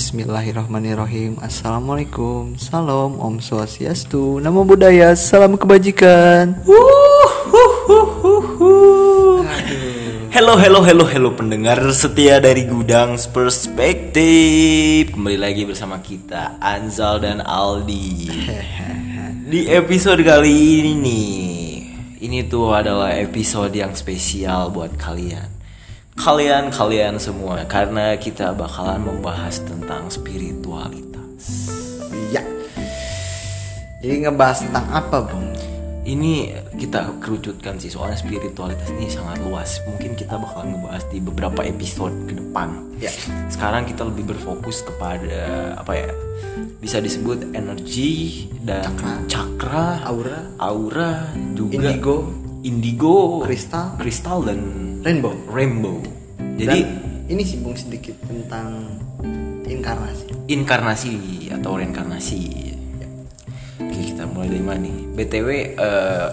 Bismillahirrahmanirrahim. Assalamualaikum. Salam Om Swastiastu. Namo Buddhaya. Salam kebajikan. Hello, hello, hello, hello pendengar setia dari Gudang Perspektif. Kembali lagi bersama kita Anzal dan Aldi. Di episode kali ini nih Ini tuh adalah episode yang spesial buat kalian Kalian-kalian semua Karena kita bakalan membahas tentang spiritualitas Iya Jadi ngebahas tentang apa Bung? ini kita kerucutkan sih soalnya spiritualitas ini sangat luas mungkin kita bakal ngebahas di beberapa episode ke depan Ya. sekarang kita lebih berfokus kepada apa ya bisa disebut energi dan cakra, Aura. aura juga Indigo. indigo Kristal. kristal dan Rainbow rainbow jadi Dan ini sih Bung sedikit tentang inkarnasi. Inkarnasi atau reinkarnasi. Oke kita mulai dari mana nih? Btw eh,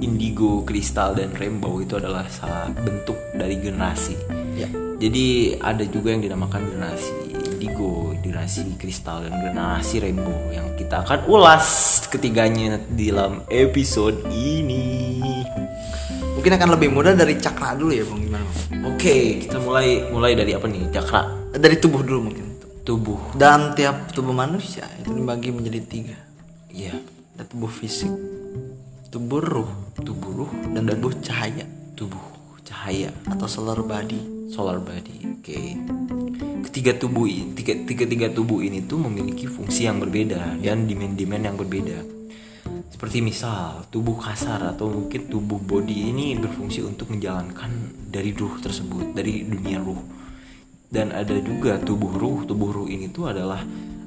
indigo kristal dan rainbow itu adalah salah bentuk dari generasi. Ya. Jadi ada juga yang dinamakan generasi indigo generasi kristal dan generasi rainbow yang kita akan ulas ketiganya di dalam episode ini. Mungkin akan lebih mudah dari cakra dulu ya Bung Oke kita mulai mulai dari apa nih? Cakra. Dari tubuh dulu mungkin. Tubuh. Dalam tiap tubuh manusia itu dibagi menjadi tiga. Iya. Ada tubuh fisik Tubuh ruh tubuh ruh. Dan tubuh cahaya. Tubuh cahaya. Atau solar body. Solar body. Oke. Ketiga tubuh ini, tiga, tiga tiga tubuh ini tuh memiliki fungsi yang berbeda dan demand-demand yang berbeda. Seperti misal tubuh kasar atau mungkin tubuh body ini berfungsi untuk menjalankan dari ruh tersebut, dari dunia ruh. Dan ada juga tubuh ruh. Tubuh ruh ini tuh adalah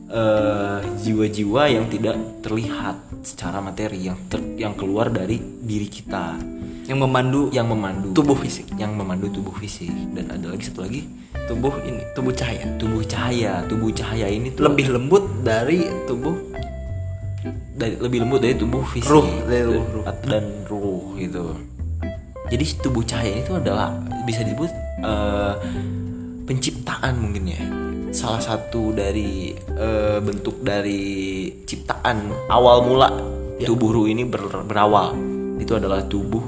eh, jiwa-jiwa yang tidak terlihat secara materi yang ter- yang keluar dari diri kita. Yang memandu yang memandu tubuh fisik. Yang memandu tubuh fisik. Dan ada lagi satu lagi. Tubuh ini Tubuh cahaya. Tubuh cahaya. Tubuh cahaya ini tuh Lebih lembut dari tubuh dari lebih lembut dari tubuh fisik. Ruh, dari ruh, ruh. dan ruh gitu. Jadi tubuh cahaya ini tuh adalah bisa disebut eh, penciptaan mungkin ya. Salah satu dari eh, bentuk dari ciptaan awal mula Ya. tubuh ruh ini ber- berawal. Itu adalah tubuh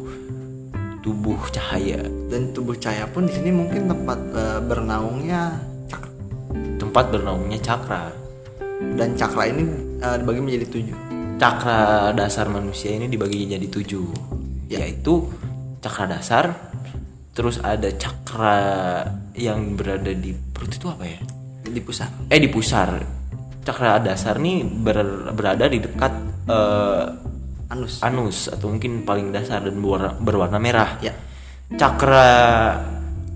tubuh cahaya. Dan tubuh cahaya pun di sini mungkin tempat eh, bernaungnya cakra. Tempat bernaungnya cakra. Dan cakra ini eh, dibagi menjadi tujuh cakra dasar manusia ini dibagi jadi tujuh. Ya. yaitu cakra dasar terus ada cakra yang berada di perut itu apa ya? Di pusat eh di pusar. Cakra dasar nih ber- berada di dekat eh, Anus. anus atau mungkin paling dasar dan berwarna, berwarna merah. Ya. Cakra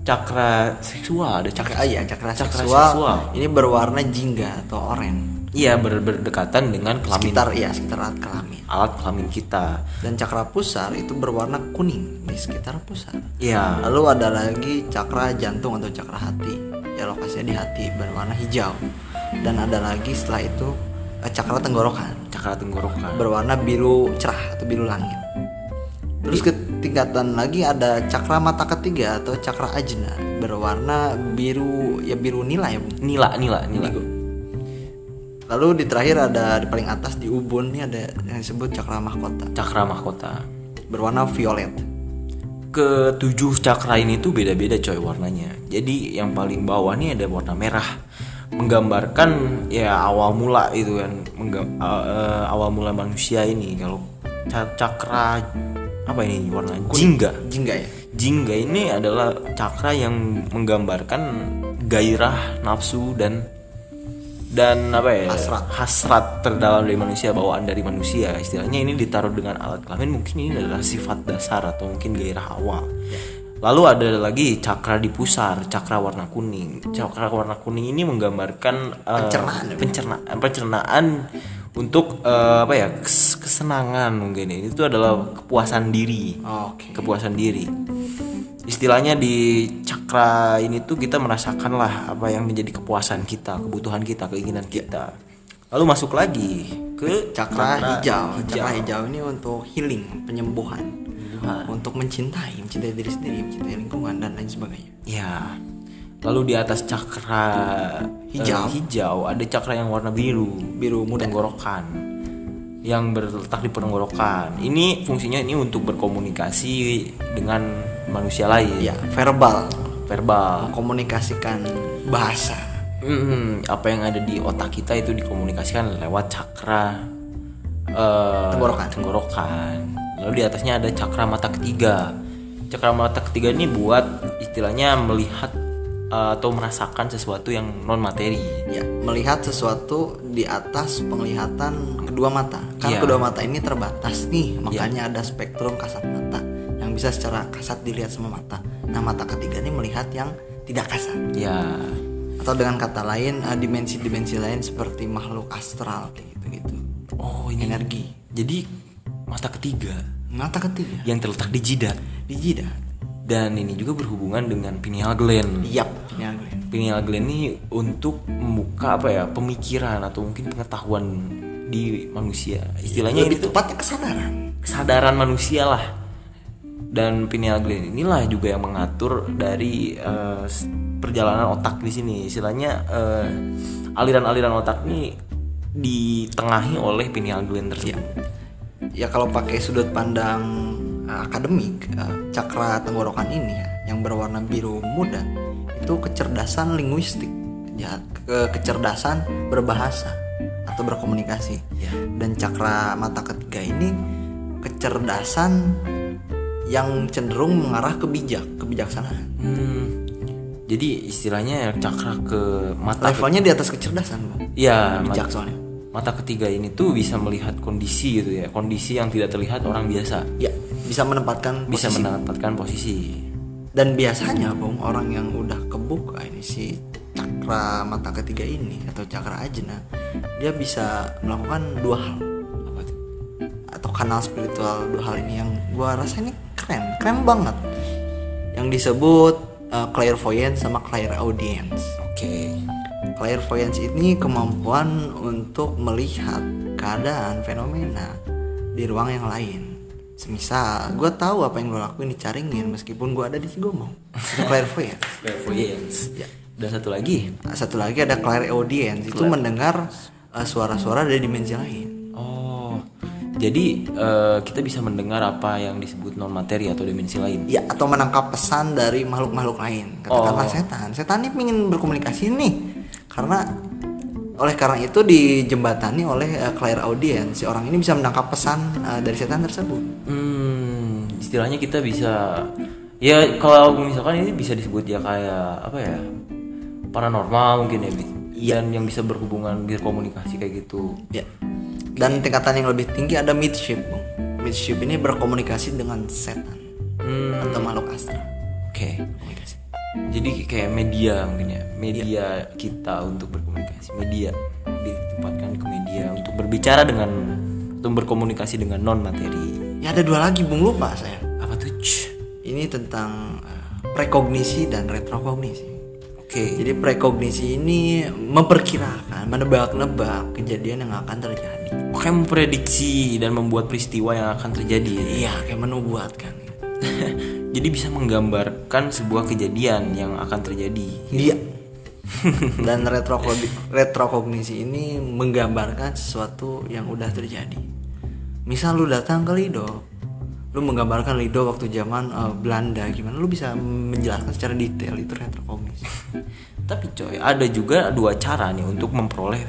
cakra seksual ada cakra Cakra, iya, cakra, Cakra seksual, seksual. Ini berwarna jingga atau oranye iya ber- berdekatan dengan kelamin. Sekitar ya sekitar alat kelamin. Alat kelamin kita. Dan cakra pusar itu berwarna kuning di sekitar pusar. Iya. Lalu ada lagi cakra jantung atau cakra hati. Ya lokasinya di hati berwarna hijau. Dan ada lagi setelah itu eh, cakra tenggorokan. Cakra tenggorokan. Berwarna biru cerah atau biru langit. Terus ke tingkatan lagi ada cakra mata ketiga atau cakra ajna. Berwarna biru ya biru nila ya. Bung. nila nila. Nila Lalu di terakhir ada di paling atas di ubun ini ada yang disebut cakra mahkota. Cakra mahkota. Berwarna violet. Ketujuh cakra ini tuh beda-beda coy warnanya. Jadi yang paling bawah nih ada warna merah. Menggambarkan ya awal mula itu kan Mengga- uh, awal mula manusia ini. Kalau ca- cakra apa ini warna jingga. Jingga ya? Jingga ini adalah cakra yang menggambarkan gairah nafsu dan dan apa ya? Hasrat. hasrat terdalam dari manusia bawaan dari manusia. Istilahnya ini ditaruh dengan alat kelamin mungkin ini adalah sifat dasar atau mungkin gairah awal. Lalu ada lagi cakra di pusar cakra warna kuning. Cakra warna kuning ini menggambarkan eh, Pencernaan ya? pencernaan pencernaan untuk eh, apa ya kes- kesenangan mungkin. Ini itu adalah kepuasan diri. Oke. Kepuasan diri istilahnya di cakra ini tuh kita merasakan lah apa yang menjadi kepuasan kita kebutuhan kita keinginan kita lalu masuk lagi ke Cakra hijau. Cakra hijau ini untuk healing, penyembuhan. Untuk mencintai, mencintai diri sendiri, mencintai lingkungan dan lain sebagainya. ya Lalu di atas cakra Hijau. eh, hijau ada cakra yang warna biru, Biru muda. tenggorokan yang berletak di penggorokan. Ini fungsinya ini untuk berkomunikasi dengan manusia lain. Ya, verbal, Verbal. komunikasikan bahasa. Mm, apa yang ada di otak kita itu dikomunikasikan lewat cakra eh, Tenggorokan. tenggorokan. Lalu di atasnya ada cakra mata ketiga. Cakra mata ketiga ini buat istilahnya melihat eh, atau merasakan sesuatu yang non materi. Ya, melihat sesuatu di atas penglihatan kedua mata. Kan Iya. kedua mata ini terbatas nih, makanya ada spektrum kasat mata yang bisa secara kasat dilihat sama mata. Nah, mata ketiga ini melihat yang tidak kasat. Ya, Atau dengan kata lain, eh, dimensi-dimensi lain seperti makhluk astral kayak gitu-gitu. oh ini Energi. Jadi mata ketiga Mata ketiga yang terletak di jidat di jidat. dan ini juga berhubungan dengan pineal gland. Yap, ini agak. Pineal gland ini untuk membuka apa ya pemikiran atau mungkin pengetahuan di manusia. Istilahnya Lebih tuh tepatnya kesadaran. kesadaran manusia lah. Dan pineal gland inilah juga yang mengatur dari s- perjalanan otak di sini. Istilahnya eh, aliran-aliran otak ini ditengahi oleh pineal gland tersebut. Ya kalau pakai sudut pandang eh, akademik, eh, cakra tenggorokan ini ya, yang berwarna biru muda itu kecerdasan linguistik, ya ke kecerdasan berbahasa atau berkomunikasi. Ya. Dan cakra mata ketiga ini kecerdasan yang cenderung mengarah ke bijak, kebijaksanaan. Hmm, jadi istilahnya cakra ke mata Levelnya di atas kecerdasan, Bang. ya Bijak mat- soalnya. mata ketiga ini tuh bisa melihat kondisi gitu ya kondisi yang tidak terlihat orang biasa Ya, bisa menempatkan bisa posisi. mendapatkan posisi Dan biasanya, Bung, orang yang udah kebuka ini si cakra mata ketiga ini atau cakra ajna, dia bisa melakukan dua hal kanal spiritual dua hal ini yang gua rasa ini keren, keren banget. Yang disebut uh, clairvoyance sama clairaudience. oke Clairvoyance ini kemampuan untuk melihat keadaan fenomena di ruang yang lain. Semisal, gue tahu apa yang lo lakuin di Caringin meskipun gue ada di Cigomong. Itu clairvoyance. clairvoyance Ya. dan satu lagi Satu lagi ada clairaudience, itu mendengar uh, suara-suara dari dimensi lain. Oh jadi eh, kita bisa mendengar apa yang disebut non materi atau dimensi lain Ya, atau menangkap pesan dari makhluk-makhluk lain. Katakanlah setan. Setan ini ingin berkomunikasi nih. Karena oleh karena itu dijembatani oleh uh, clairaudience. Si orang ini bisa menangkap pesan uh, dari setan tersebut. hmm istilahnya kita bisa ya kalau misalkan ini bisa disebut ya kayak apa ya paranormal mungkin ya Bi. dan yang bisa berhubungan berkomunikasi kayak gitu Ya. Dan tingkatan yang lebih tinggi ada midship, Bung. Midship ini berkomunikasi dengan setan hmm atau makhluk astral. oke Komunikasi. jadi kayak media mungkin ya media kita untuk berkomunikasi media ditempatkan ke media untuk berbicara dengan untuk berkomunikasi dengan non materi Ya ada dua lagi, Bung lupa saya. apa tuh. Ini tentang uh, prekognisi dan retrokognisi. Oke Jadi prekognisi ini memperkirakan, menebak-nebak kejadian yang akan terjadi. kayak memprediksi dan membuat peristiwa yang akan terjadi Iya, kayak menubuatkan. jadi bisa menggambarkan sebuah kejadian yang akan terjadi Iya. Dan retrokogni- retrokognisi ini menggambarkan sesuatu yang udah terjadi. Misal lu datang ke Lido, lu menggambarkan Lido waktu zaman eh, Belanda gimana, lu bisa menjelaskan secara detail itu retrokognisi. tapi coy ada juga dua cara nih untuk memperoleh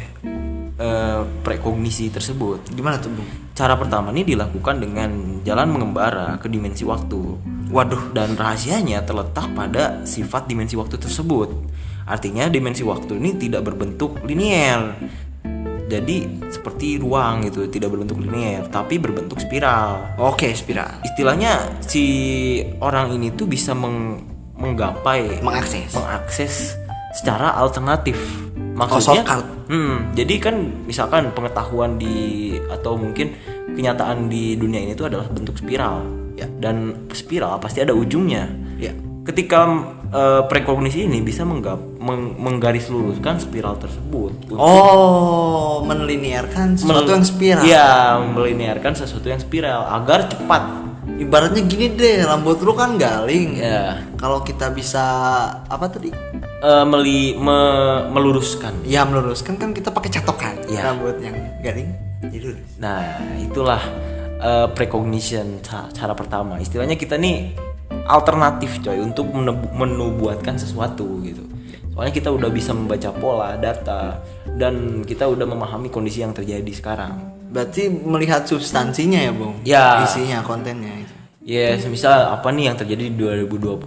eh, prekognisi tersebut Gimana tuh, Bung? Cara pertama ini dilakukan dengan jalan mengembara ke dimensi waktu. Waduh, Dan rahasianya terletak pada sifat dimensi waktu tersebut. Artinya dimensi waktu ini tidak berbentuk linier. Jadi seperti ruang gitu, tidak berbentuk linier, tapi berbentuk spiral. oke spiral. Istilahnya si orang ini tuh bisa meng- menggapai Mengakses. mengakses secara alternatif. Oh, Maksudnya shortcut. Hmm, jadi kan misalkan pengetahuan di atau mungkin kenyataan di dunia ini itu adalah bentuk spiral. Ya. Dan spiral pasti ada ujungnya. Ya. Ketika eh, prekognisi ini bisa menggap, meng- menggaris luruskan spiral tersebut. Oh, menelinearkan sesuatu mel- yang spiral. Iya, melinearkan sesuatu yang spiral agar cepat ibaratnya gini deh rambut lu kan galing Ya. kalau kita bisa apa tadi Eh, meli me- meluruskan. ya meluruskan kan kita pakai catokan Ya. rambut yang galing jadi lurus Nah, itulah eh, precognition ca- cara pertama. Istilahnya kita nih alternatif coy untuk menubuatkan sesuatu gitu. Soalnya kita udah bisa membaca pola, data dan kita udah memahami kondisi yang terjadi sekarang. berarti melihat substansinya ya bung Ya. isinya kontennya. Ya, semisal apa nih yang terjadi di 2020?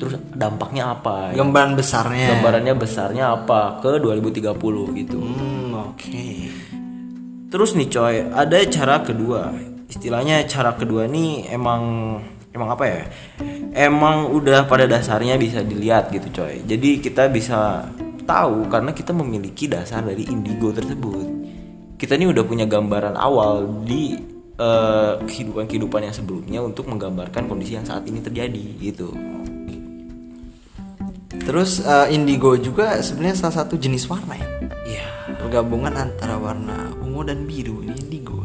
Terus dampaknya apa? gambaran besarnya Gambarannya besarnya apa ke 2030 gitu. hmm oke Terus nih coy, ada cara kedua. Istilahnya cara kedua nih emang emang apa ya? Emang udah pada dasarnya bisa dilihat gitu coy. Jadi kita bisa tahu karena kita memiliki dasar dari indigo tersebut. Kita nih udah punya gambaran awal di eh, kehidupan-kehidupan yang sebelumnya untuk menggambarkan kondisi yang saat ini terjadi gitu. terus eh, indigo juga sebenarnya salah satu jenis warna ya Iya, pergabungan antara warna ungu dan biru ini indigo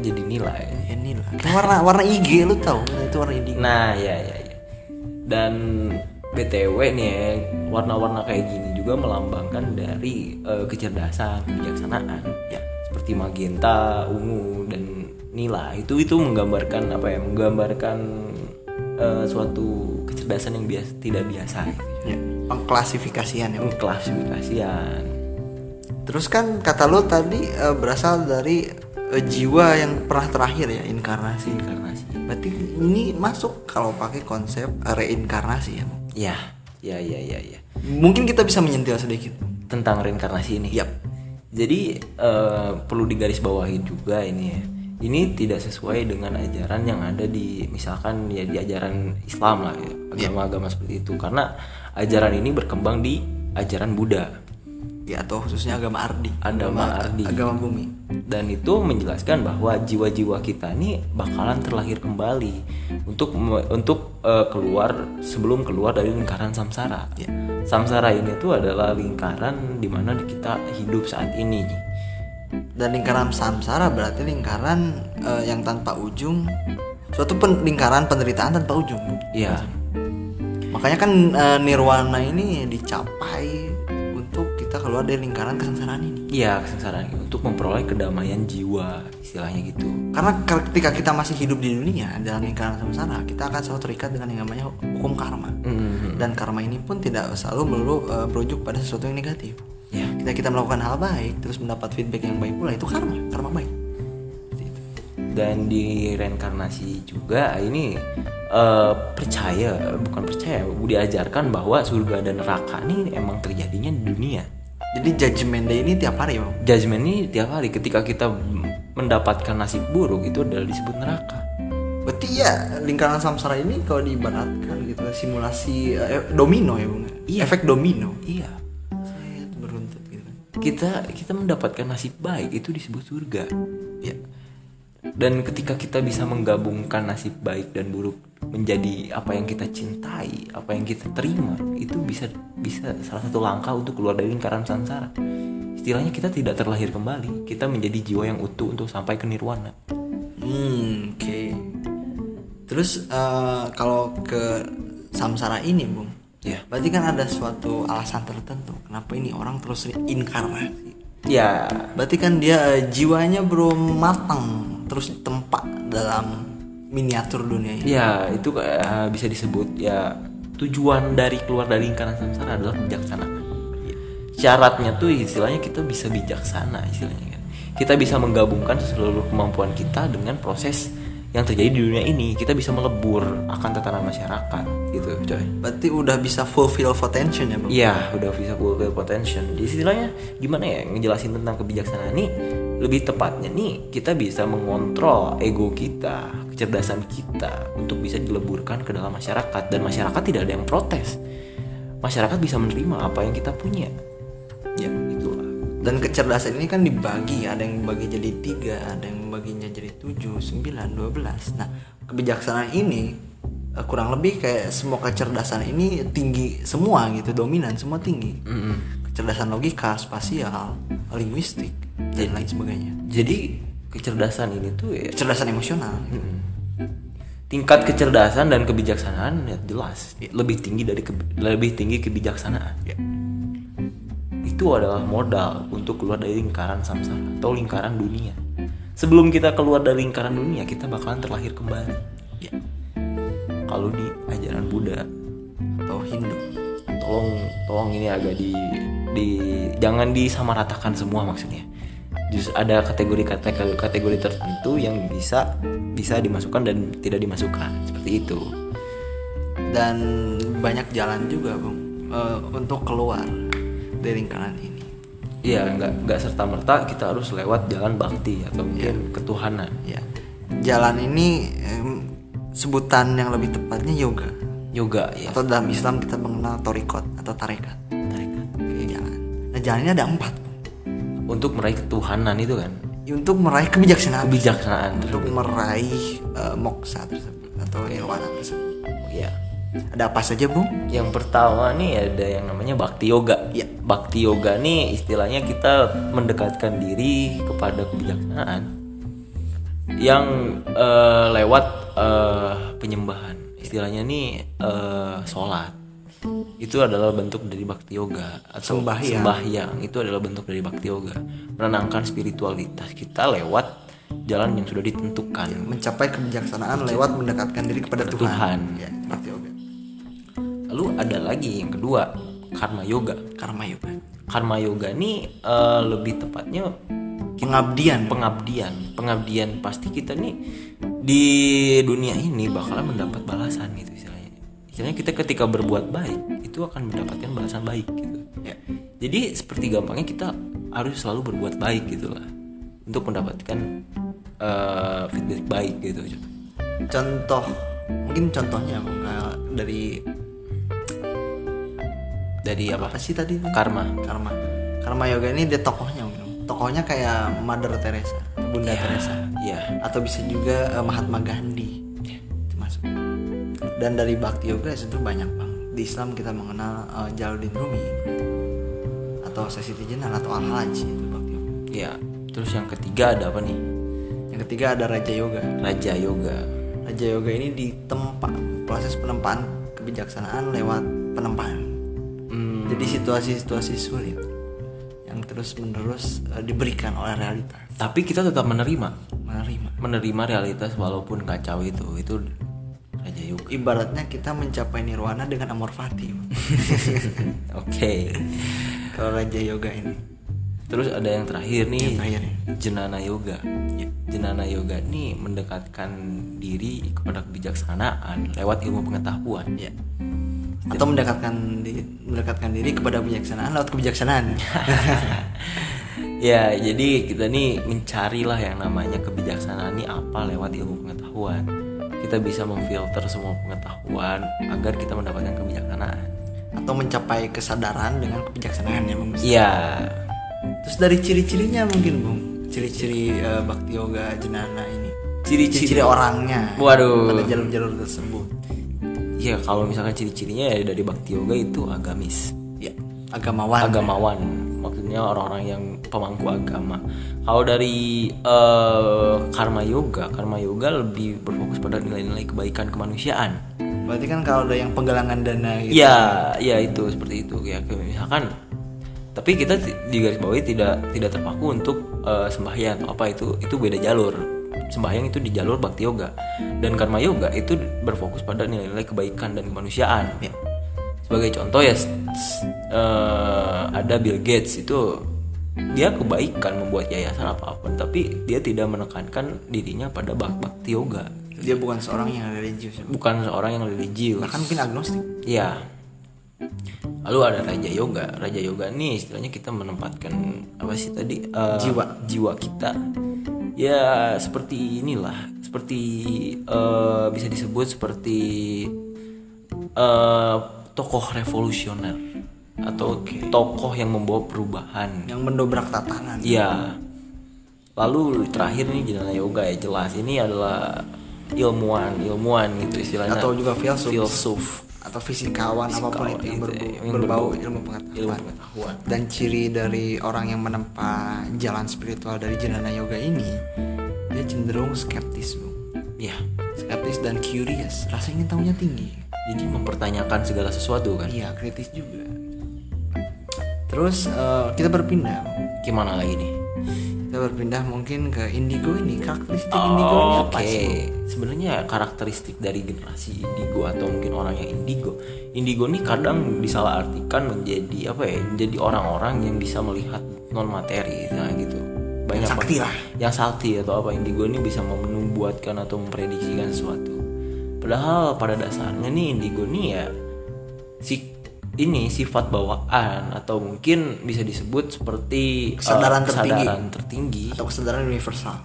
jadi nilai. ya Kayak warna warna IG lu tahu itu warna indigo Nah, ya ya ya. Dan BTW nih ya, warna-warna kayak gini juga melambangkan dari eh, kecerdasan, kebijaksanaan. Ya. Seperti magenta, ungu dan nila. Itu itu menggambarkan apa ya? Menggambarkan eh, suatu kecerdasan yang biasa tidak biasa gitu. ya pengklasifikasian ya Klasifikasian. terus kan kata lu tadi eh, berasal dari eh, jiwa yang pernah terakhir ya inkarnasi Inkarnasi. berarti ini masuk kalau pakai konsep eh, reinkarnasi ya? Ya, ya ya ya ya. mungkin kita bisa menyentil sedikit Tentang reinkarnasi ini. Yap. Jadi eh, perlu digarisbawahi juga ini ya. Ini tidak sesuai dengan ajaran yang ada di misalkan ya di ajaran Islam lah ya, agama-agama seperti itu karena ajaran ini berkembang di ajaran Buddha ya atau khususnya agama Ardi Agama Ardi. agama bumi dan itu menjelaskan bahwa jiwa-jiwa kita ini bakalan terlahir kembali untuk untuk eh, keluar sebelum keluar dari lingkaran samsara. Ya. Samsara ini tuh adalah lingkaran di mana kita hidup saat ini. dan lingkaran samsara berarti lingkaran eh, yang tanpa ujung suatu pen- lingkaran penderitaan tanpa ujung Iya. makanya kan eh, nirwana ini dicapai kita keluar dari lingkaran kesengsaraan ini Iya kesengsaraan ini untuk memperoleh kedamaian jiwa istilahnya gitu. karena ketika kita masih hidup di dunia dalam lingkaran samsara kita akan selalu terikat dengan yang namanya hukum karma Mhm. dan karma ini pun tidak selalu melulu eh, berujuk pada sesuatu yang negatif Ya. kita kita melakukan hal baik terus mendapat feedback yang baik pula itu karma karma baik. Dan di reinkarnasi juga ini eh, percaya bukan percaya diajarkan bahwa surga dan neraka ini emang terjadinya di dunia. Jadi judgment day ini tiap hari bang Judgment ini tiap hari ketika kita mendapatkan nasib buruk itu adalah disebut neraka. berarti ya lingkaran samsara ini kalau diibaratkan gitu simulasi eh, domino ya bang Iya. efek domino Iya. saya beruntut gitu kan Kita kita mendapatkan nasib baik itu disebut surga. ya Dan ketika kita bisa menggabungkan nasib baik dan buruk menjadi apa yang kita cintai, apa yang kita terima, itu bisa bisa salah satu langkah untuk keluar dari lingkaran samsara. Istilahnya kita tidak terlahir kembali, kita menjadi jiwa yang utuh untuk sampai ke nirwana. hmm oke terus eh, kalau ke samsara ini bung Ya. berarti kan ada suatu alasan tertentu kenapa ini orang terus inkarnasi Ya, berarti kan dia eh, jiwanya belum matang terus tempat dalam miniatur dunia ini ya itu eh, bisa disebut ya tujuan dari keluar dari lingkaran samsara adalah kebijaksanaan. Syaratnya tuh istilahnya kita bisa bijaksana istilahnya kan. Kita bisa menggabungkan seluruh kemampuan kita dengan proses yang terjadi di dunia ini. Kita bisa melebur akan tatanan masyarakat gitu, coy. berarti udah bisa fulfill potential ya bang Iya, udah bisa fulfill potential. Jadi istilahnya gimana ya ngejelasin tentang kebijaksanaan ini lebih tepatnya nih kita bisa mengontrol ego kita, kecerdasan kita untuk bisa dileburkan ke dalam masyarakat dan masyarakat tidak ada yang protes. Masyarakat bisa menerima apa yang kita punya. ya Itulah. dan kecerdasan ini kan dibagi ada yang dibagi jadi tiga ada yang membaginya jadi tujuh sembilan dua belas nah kebijaksanaan ini eh, kurang lebih kayak semua kecerdasan ini tinggi semua gitu dominan semua tinggi Mm-mm. Kecerdasan logika spasial linguistik dan lain sebagainya Jadi kecerdasan ini tuh ya kecerdasan emosional Mm-mm. tingkat kecerdasan dan kebijaksanaan ya jelas lebih tinggi dari ke- lebih tinggi kebijaksanaan Ya. itu adalah modal untuk keluar dari lingkaran samsara atau lingkaran dunia sebelum kita keluar dari lingkaran dunia kita bakalan terlahir kembali Ya. kalau di ajaran Buddha Atau Hindu. tolong tolong ini agak di di jangan disamaratakan semua maksudnya justru ada kategori kategori kategori tertentu yang bisa bisa dimasukkan dan tidak dimasukkan seperti itu Dan banyak jalan juga, Bung, eh, untuk keluar dari lingkaran ini. Iya nggak nggak serta merta kita harus lewat jalan bakti atau mungkin ketuhanan Ya. Jalan ini sebutan yang lebih tepatnya yoga. yoga ya Atau dalam Islam kita mengenal torikot atau. Tarekat. Oke, jalan. Jalan ini ada empat. Untuk meraih ketuhanan itu kan Untuk meraih kebijaksanaan. kebijaksanaan untuk meraih eh, moksa tersebut atau nirwana tersebut. ya Ada apa saja, Bung? Yang pertama nih ada yang namanya bakti yoga. Iya. Bakti yoga nih istilahnya kita mendekatkan diri kepada kebijaksanaan yang eh, lewat eh, penyembahan. Istilahnya nih eh, sholat. Itu adalah bentuk dari bakti yoga atau Sembahyang. sembahyang. Itu adalah bentuk dari bakti yoga. Menenangkan spiritualitas kita lewat jalan yang sudah ditentukan. Mencapai kebijaksanaan lewat mendekatkan diri kepada Tuhan. Tuhan. Ya, bakti yoga. Lalu ada lagi yang kedua, karma yoga. Karma yoga. Karma yoga ini eh, lebih tepatnya Pengabdian. pengabdian. Pengabdian pasti kita nih di dunia ini bakalan mendapat balasan gitu istilahnya. Kita ketika berbuat baik itu akan mendapatkan balasan baik gitu. Ya. Jadi seperti gampangnya kita harus selalu berbuat baik gitu lah untuk mendapatkan eh, feedback baik gitu. Contoh, mungkin contohnya kayak dari Dari apa? apa sih tadi? Karma. Karma. Karma yoga ini dia tokohnya. Tokohnya kayak Mother Teresa, Bunda Teresa. Iya. Atau bisa juga eh, Mahatma Gandhi. Dan dari bakti yoga itu banyak bang. Di Islam kita mengenal eh, Jalaluddin Rumi atau Sasiti Jenar atau Al Halaj itu bakti yoga. Ya. Terus yang ketiga ada apa nih? Yang ketiga ada Raja Yoga. Raja yoga. Raja Yoga ini ditempa proses penempaan kebijaksanaan lewat penempaan. Hmm, Jadi situasi-situasi sulit yang terus menerus eh, diberikan oleh realitas tapi kita tetap menerima menerima. menerima realitas walaupun kacau itu itu yoga Ibaratnya kita mencapai nirwana dengan amor fati. oke Kalau Raja Yoga ini. terus ada yang terakhir nih terakhir nih. jenana yoga Ya. jenana yoga nih mendekatkan diri kepada kebijaksanaan lewat ilmu pengetahuan Ya. Atau mendekatkan di, mendekatkan diri kepada kebijaksanaan lewat kebijaksanaan. ya jadi kita nih mencarilah yang namanya kebijaksanaan ini apa lewat ilmu pengetahuan kita bisa memfilter semua pengetahuan agar kita mendapatkan kebijaksanaan Atau mencapai kesadaran dengan kebijaksanaan ya Bung. iya Terus dari ciri-cirinya mungkin Bung. Ciri-ciri eh, bakti yoga jenana ini. ciri-ciri orangnya. Waduh. Pada jalur-jalur tersebut. Ya kalau misalkan ciri-cirinya ya dari bakti yoga itu agamis, Ya. Agamawan. agamawan. Maksudnya orang-orang yang pemangku agama. Kalau dari eh, karma yoga, karma yoga lebih berfokus pada nilai-nilai kebaikan kemanusiaan. Berarti kan kalau ada yang penggalangan dana gitu. Ya, ya itu seperti itu ya. Misalkan tapi kita di garis bawahi tidak tidak terpaku untuk eh, sembahyang atau apa itu itu beda jalur. Sembahyang itu di jalur bakti yoga dan karma yoga itu berfokus pada nilai-nilai kebaikan dan kemanusiaan. Ya. Sebagai contoh ya eh, ada Bill Gates itu dia kebaikan membuat yayasan apa pun tapi dia tidak menekankan dirinya pada bak bakti yoga. Dia bukan seorang yang religius. ya. Bukan seorang yang religius. Bahkan mungkin agnostik. Iya. Lalu ada raja yoga. Raja yoga nih istilahnya kita menempatkan apa sih tadi Eh, Jiwa. jiwa kita. Ya seperti inilah, seperti eh, bisa disebut seperti eh, tokoh revolusioner atau tokoh yang membawa perubahan. Yang mendobrak tatanan. Iya. Lalu terakhir nih jenana yoga ya jelas ini adalah ilmuwan, ilmuwan gitu istilahnya. Atau juga filsuf. Filsuf Atau fisikawan apa pun Fisikawan itu yang, itu, berbu- yang berbau ilmu pengetahuan. ilmu pengetahuan. Dan ciri dari orang yang menempa jalan spiritual dari jenana yoga ini, dia cenderung skeptis, Bu. Ya, skeptis dan curious rasa ingin tahunya tinggi jadi mempertanyakan segala sesuatu kan iya kritis juga terus eh, kita berpindah gimana lagi nih kita berpindah mungkin ke indigo ini karakteristik indigo ini Oh, apa Oke, sih sebenarnya karakteristik dari generasi indigo atau mungkin orang yang indigo. Indigo ini kadang disalahartikan menjadi apa ya? Menjadi orang-orang yang bisa melihat non materi, nah gitu. Banyak sakti banget- lah. Yang sakti atau apa? Indigo ini bisa membuatkan atau memprediksikan sesuatu. Padahal pada dasarnya nih indigo nih ya si ini sifat bawaan atau mungkin bisa disebut seperti Kesadaran tertinggi. kesadaran tertinggi. Atau kesadaran universal.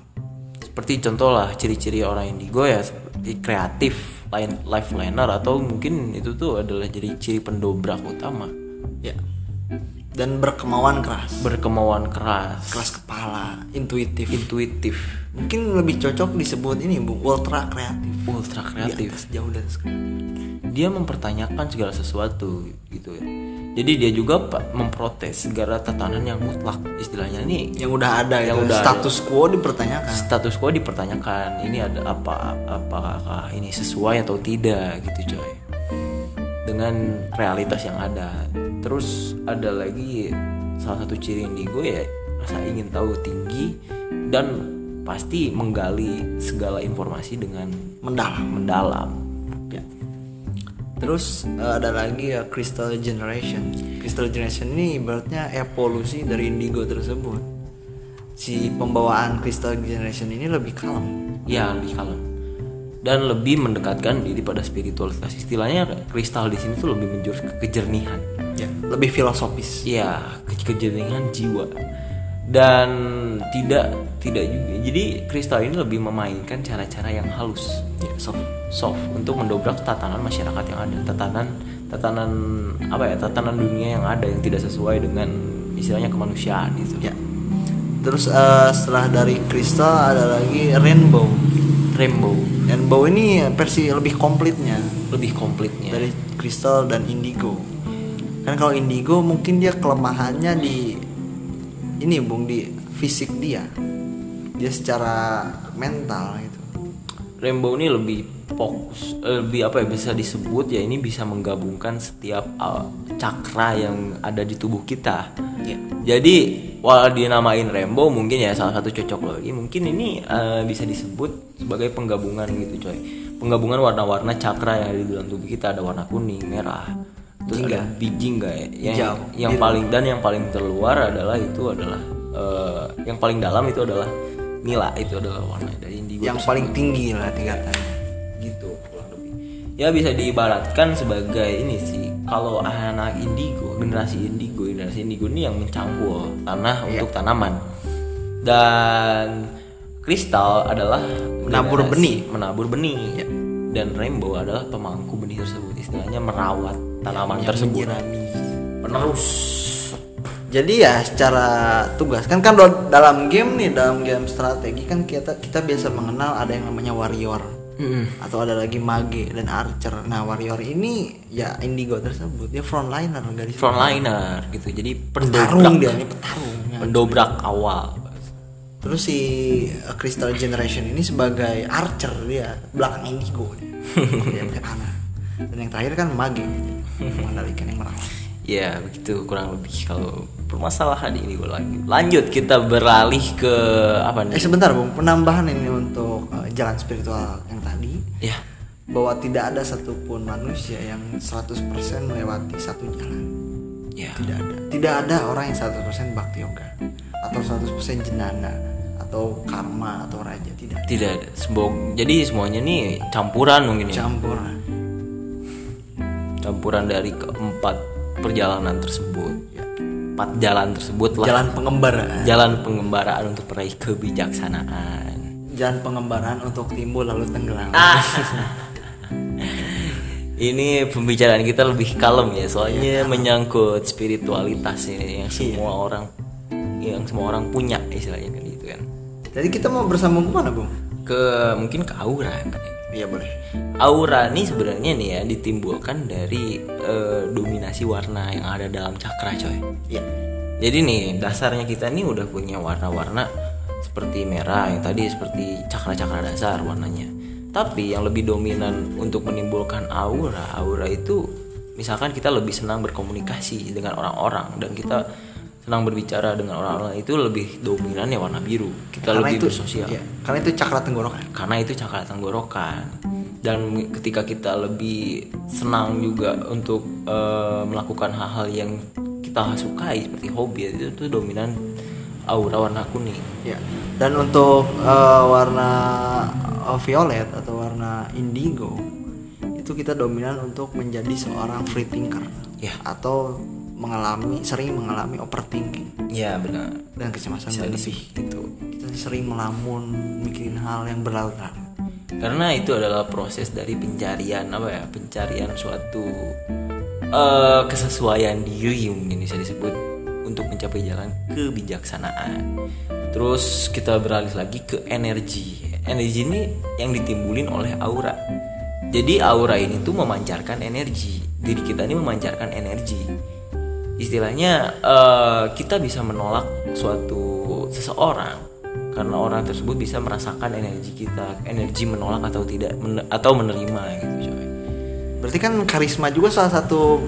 Seperti contoh lah ciri-ciri orang indigo ya seperti kreatif, line, life liner atau mungkin itu tuh adalah jadi ciri pendobrak utama. ya. Dan berkemauan keras. Berkemauan keras, keras kepala intuitif. Intuitif, mungkin lebih cocok disebut ini bu ultra kreatif. Ultra di kreatif. atas jauh dari sekarang Dia mempertanyakan segala sesuatu gitu ya. Jadi dia juga memprotes segala tatanan yang mutlak istilahnya. Nih yang udah ada Yang udah status quo dipertanyakan. Status quo dipertanyakan ini ada apa apakah ini sesuai atau tidak gitu coy. Dengan realitas yang ada. Terus ada lagi salah satu ciri indigo ya rasa ingin tahu tinggi dan pasti menggali segala informasi dengan mendalam. mendalam. Ya. terus eh, ada lagi ya crystal generation. Crystal generation ini ibaratnya evolusi dari indigo tersebut. Si pembawaan crystal generation ini lebih kalem. Ya lebih kalem. Dan lebih mendekatkan diri pada spiritualitas. Istilahnya kristal di sini tuh lebih menjurus ke kejernihan. Ya lebih filosofis. Ya ke kejernihan jiwa dan tidak tidak juga. Jadi kristal ini lebih memainkan cara-cara yang halus. Ya soft soft untuk mendobrak tatanan masyarakat yang ada. Tatanan tatanan apa ya tatanan dunia yang ada yang tidak sesuai dengan istilahnya kemanusiaan itu. Ya terus eh, setelah dari crystal ada lagi rainbow. Rainbow. Rainbow ini versi lebih komplitnya. Lebih komplitnya. Dari crystal dan indigo. Kan kalau indigo mungkin dia kelemahannya di ini bung di fisik dia. Dia secara mental gitu. Rainbow ini lebih fokus eh, lebih apa ya bisa disebut ya ini bisa menggabungkan setiap uh, cakra yang ada di tubuh kita. ya Jadi walau dinamain rainbow mungkin ya salah satu cocok lagi. Mungkin ini eh, bisa disebut sebagai penggabungan gitu coy. Penggabungan warna-warna cakra yang ada di dalam tubuh kita. Ada warna kuning, merah, terus ada bijingga ya. Yang, Hijau, yang paling dan yang paling terluar adalah itu adalah eh, yang paling dalam itu adalah nila itu adalah warna dari indigo yang paling tinggi lah tingkatannya. Gitu kurang lebih. Ya bisa diibaratkan sebagai ini sih kalau anak indigo generasi indigo generasi indigo ini yang mencangkul tanah untuk tanaman. Dan kristal adalah Menabur generasi- benih. menabur benih. Dan rainbow adalah pemangku benih tersebut istilahnya merawat tanaman tersebut. menyirami. penerus. Jadi ya secara tugas. Kan kan dalam game nih dalam game strategi kan kita kita biasa mengenal ada yang namanya warrior. Atau ada lagi mage dan archer. Nah warrior ini ya indigo tersebut dia frontliner garis frontliner gitu. Jadi petarung pendobrak dia ini petarung. Ya. pendobrak awal. Terus si uh, crystal generation ini sebagai archer dia belakang indigo. Dia dia ke kanan dan yang terakhir kan mage mengendalikan yang merawat Ya begitu kurang lebih kalau permasalahan ini gue lagi. Lanjut kita beralih ke apa eh nih? sebentar bung. Penambahan ini untuk uh, jalan spiritual yang tadi. Ya. Bahwa tidak ada satupun manusia yang 100% melewati satu jalan. Ya. Tidak ada. Tidak ada orang yang 100% bakti yoga. Atau 100% jenana. Atau karma atau raja. Tidak. Tidak ada. Sebog jadi semuanya nih campuran mungkin ya. campur Campuran dari keempat perjalanan tersebut. Empat jalan tersebut lah. jalan pengembaraan Jalan pengembaraan untuk meraih kebijaksanaan. jalan pengembaraan untuk timbul lalu tenggelam Ah. Ini pembicaraan kita lebih kalem ya, soalnya menyangkut spiritualitas ini yang semua orang yang semua orang punya istilahnya kan gitu kan. jadi kita mau bersambung ke mana bung Ke mungkin ke aura. Iya boleh Aura ini sebenarnya nih ya ditimbulkan dari eh, dominasi warna yang ada dalam cakra coy. iya Jadi nih dasarnya kita nih udah punya warna-warna seperti merah yang tadi seperti cakra-cakra dasar warnanya. tapi yang lebih dominan untuk menimbulkan aura aura itu misalkan kita lebih senang berkomunikasi dengan orang-orang dan kita senang berbicara dengan orang-orang itu lebih dominan ya warna biru. Kita karena lebih itu bersosial. iya, karena itu cakra tenggorokan. Karena itu cakra tenggorokan. Dan ketika kita lebih senang juga untuk eh, melakukan hal-hal yang kita sukai seperti hobi itu itu dominan aura warna kuning. Ya dan untuk eh, warna eh, violet atau warna indigo itu kita dominan untuk menjadi seorang free thinker. Ya. atau mengalami sering mengalami overthinking. Ya benar. Dan kecemasan Bisa berlebih gitu. Kita sering melamun mikirin hal yang berlarut-larut. Karena itu adalah proses dari pencarian apa ya pencarian suatu eh, kesesuaian diri mungkin bisa disebut untuk mencapai jalan kebijaksanaan. Terus kita beralih lagi ke energi. Energi ini yang ditimbulin oleh aura. Jadi aura ini tuh memancarkan energi. Diri kita ini memancarkan energi istilahnya eh, kita bisa menolak suatu seseorang karena orang tersebut bisa merasakan energi kita energi menolak atau tidak men- atau menerima gitu coy. Berarti kan karisma juga salah satu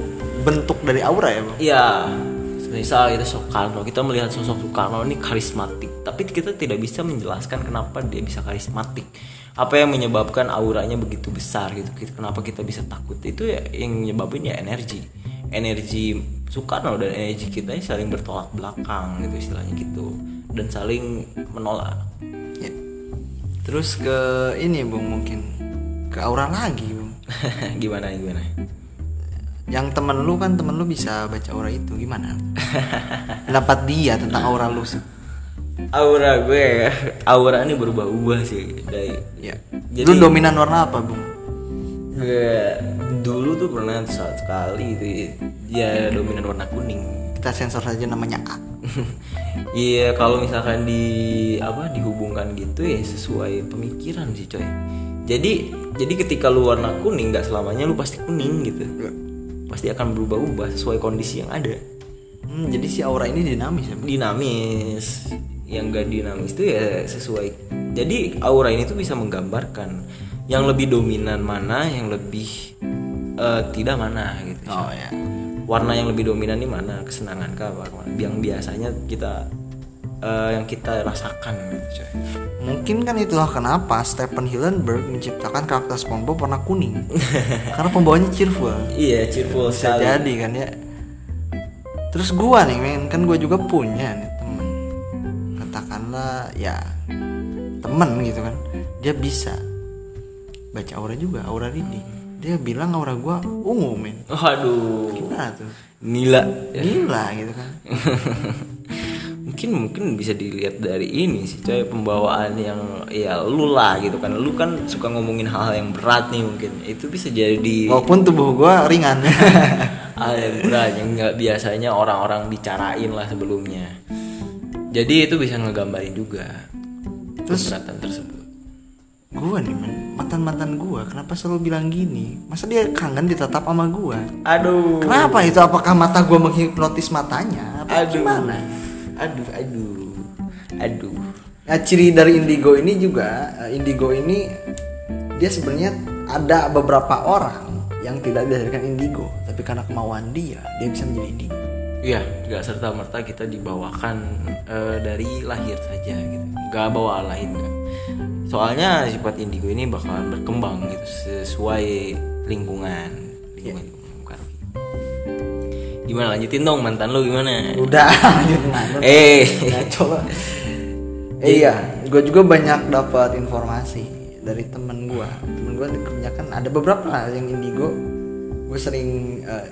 bentuk dari aura ya bang? Iya. Misal kita Soekarno kita melihat sosok Soekarno ini karismatik tapi kita tidak bisa menjelaskan kenapa dia bisa karismatik. Apa yang menyebabkan auranya begitu besar gitu kenapa kita bisa takut? Itu ya yang menyebabin ya energi energi Soekarno dan energi kita ini saling bertolak belakang gitu istilahnya gitu. Dan saling menolak. Ya. terus ke ini bang mungkin. Ke aura lagi bang gimana gimana? Yang temen lu kan temen lu bisa baca aura itu. Gimana? Pendapat dia tentang aura lu sih. Aura gue aura ini berubah-ubah sih. Dari ya. Jadi- lu dominan warna apa bang gue dulu tuh pernah saat sekali itu ya dominan warna kuning kita sensor saja namanya A Iya kalau misalkan di apa dihubungkan gitu ya sesuai pemikiran sih coy. Jadi jadi ketika lu warna kuning nggak selamanya lu pasti kuning gitu. Pasti akan berubah-ubah sesuai kondisi yang ada. Hmm, jadi si aura ini dinamis ya Dinamis. Yang gak dinamis itu ya sesuai. Jadi aura ini tuh bisa menggambarkan yang lebih dominan mana, yang lebih eh, tidak mana gitu. oh ya warna yang lebih dominan ini mana? Kesenangan kah apa yang biasanya kita eh, yang kita rasakan gitu coy. Mungkin kan itulah kenapa Stephen Hillenburg menciptakan karakter SpongeBob warna kuning. Karena pembawanya cheerful. Iya cheerful bisa sekali. jadi kan ya. Terus gua nih men kan gua juga punya nih temen. Katakanlah ya temen gitu kan. Dia bisa baca aura juga aura reading dia bilang aura gua ungu men waduh. Gimana tuh. Nila ya. gila gitu kan. Mungkin mungkin bisa dilihat dari ini sih coy pembawaan yang ya lu lah gitu kan. Lu kan suka ngomongin hal-hal yang berat nih mungkin. Itu bisa jadi walaupun tubuh gua ringan. Hal yang berat yang nggak biasanya orang-orang bicarain lah sebelumnya. Jadi itu bisa ngegambarin juga keberatan tersebut gua nih men. Mantan mantan gua kenapa selalu bilang gini? Masa dia kangen ditatap sama gua? Aduh. Kenapa itu? Apakah mata gua menghipnotis matanya? Apa Aduh. gimana? Aduh aduh. Aduh. Nah, ciri dari indigo ini juga, eh, indigo ini dia sebenarnya ada beberapa orang yang tidak dilahirkan indigo, tapi karena kemauan dia, dia bisa menjadi indigo. Iya, nggak serta merta kita dibawakan eh, dari lahir saja gitu, nggak bawa lain nggak. Soalnya sifat indigo ini bakalan berkembang gitu sesuai lingkungan, lingkungan bukan. Gimana lanjutin dong mantan lu gimana? Udah, lanjut lanjut. Eh, lah. Eh, iya, gue juga banyak dapat informasi dari temen gue. Temen gue kebanyakan ada beberapa lah yang indigo. Gue sering eh,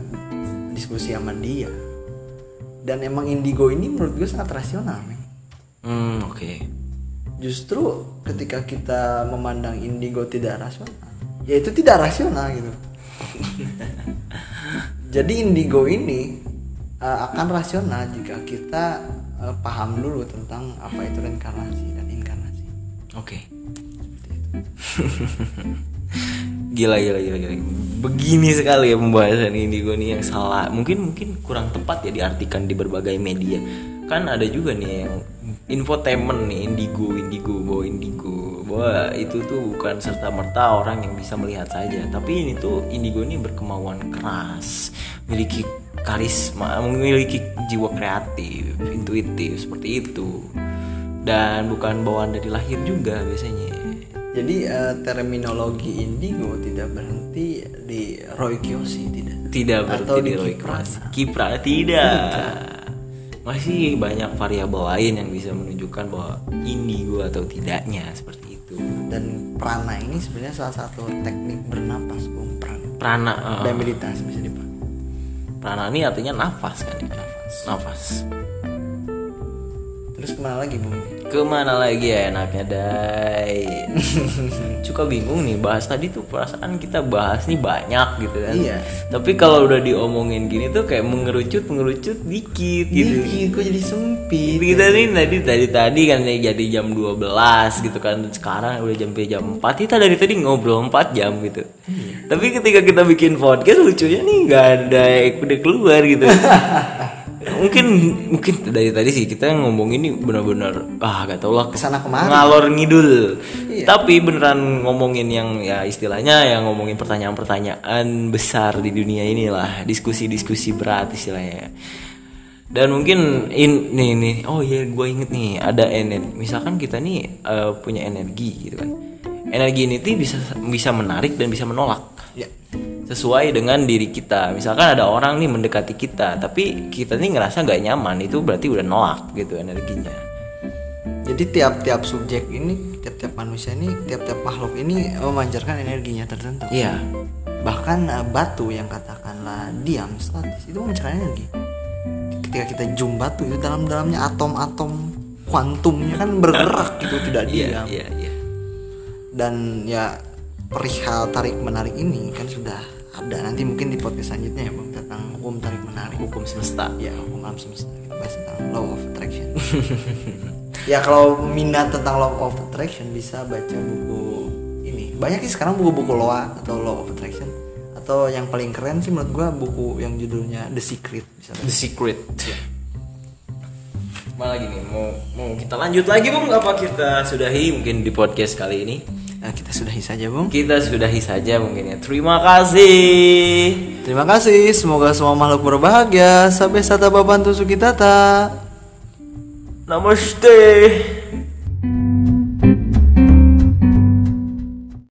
diskusi sama dia. Dan emang indigo ini menurut gue sangat rasional, men. hmm oke. Justru ketika kita memandang indigo tidak rasional ya itu tidak rasional gitu jadi indigo ini uh, akan rasional jika kita uh, paham dulu tentang apa itu reinkarnasi dan inkarnasi Oke. gila gila gila gila. Begini sekali ya pembahasan indigo nih yang salah. Mungkin mungkin kurang tepat ya diartikan di berbagai media. Kan ada juga nih yang infotainment nih indigo indigo bawa indigo bahwa itu tuh bukan serta merta orang yang bisa melihat saja tapi ini tuh indigo ini berkemauan keras memiliki karisma memiliki jiwa kreatif intuitif seperti itu dan bukan bawaan dari lahir juga biasanya Jadi eh, terminologi indigo tidak berhenti di Roy Kiyoshi tidak. tidak Atau berarti di di Roy Kiprana. Kiprana. Kiprana tidak masih banyak variabel lain yang bisa menunjukkan bahwa indigo atau tidaknya seperti itu Dan prana ini sebenarnya salah satu teknik bernapas, Bung. Prana. prana eh, Dan meditasi bisa dipakai. prana ini artinya nafas kan ya nafas nafas Terus ke mana lagi, Bung? Ke mana lagi ya enaknya dai? Suka bingung nih bahas tadi tuh perasaan kita bahas nih banyak gitu kan. Iya. tapi kalau udah diomongin gini tuh kayak mengerucut mengerucut dikit gitu. Dikit, kok jadi sempit. kita nih tadi tadi tadi kan nih jadi jam 12 gitu kan. Sekarang udah jam jam 4 kita dari tadi ngobrol 4 jam gitu. Tapi ketika kita bikin podcast lucunya nih nggak ada yang udah keluar gitu mungkin mungkin dari tadi sih kita ngomong ini benar-benar ah gak tau lah Ke sana kemari. ngalor ngidul Iya. tapi beneran ngomongin yang ya istilahnya yang ngomongin pertanyaan-pertanyaan besar di dunia inilah diskusi-diskusi berat istilahnya dan mungkin in nih nih oh iya gue inget nih ada energi misalkan kita nih eh, punya energi gitu kan energi ini tuh bisa bisa menarik dan bisa menolak. Sesuai dengan diri kita misalkan ada orang nih mendekati kita tapi kita nih ngerasa nggak nyaman itu berarti udah nolak gitu energinya Jadi tiap-tiap subjek ini, tiap-tiap manusia ini, tiap-tiap makhluk ini memancarkan energinya tertentu. iya Bahkan eh, batu yang katakanlah diam statis itu memancarkan energi. Ketika kita zoom batu itu dalam-dalamnya atom-atom kuantumnya kan bergerak gitu tidak iya diam. iya iya Dan ya perihal tarik menarik ini kan sudah ada nanti mungkin di podcast selanjutnya ya bang tentang hukum tarik menarik. hukum semesta Ya hukum alam semesta kita bahas tentang law of attraction. ya kalau minat tentang law of attraction bisa baca buku ini. Banyak sih sekarang buku-buku law atau law of attraction. Atau yang paling keren sih menurut gua buku yang judulnya The Secret bisa. The Secret Mana lagi nih mau mau kita lanjut lagi bung apa kita sudahi mungkin di podcast kali ini kita sudahi saja bung. kita sudahi saja mungkin ya terima kasih Terima kasih. Semoga semua makhluk berbahagia. Sampai sata babantu sukitata. namaste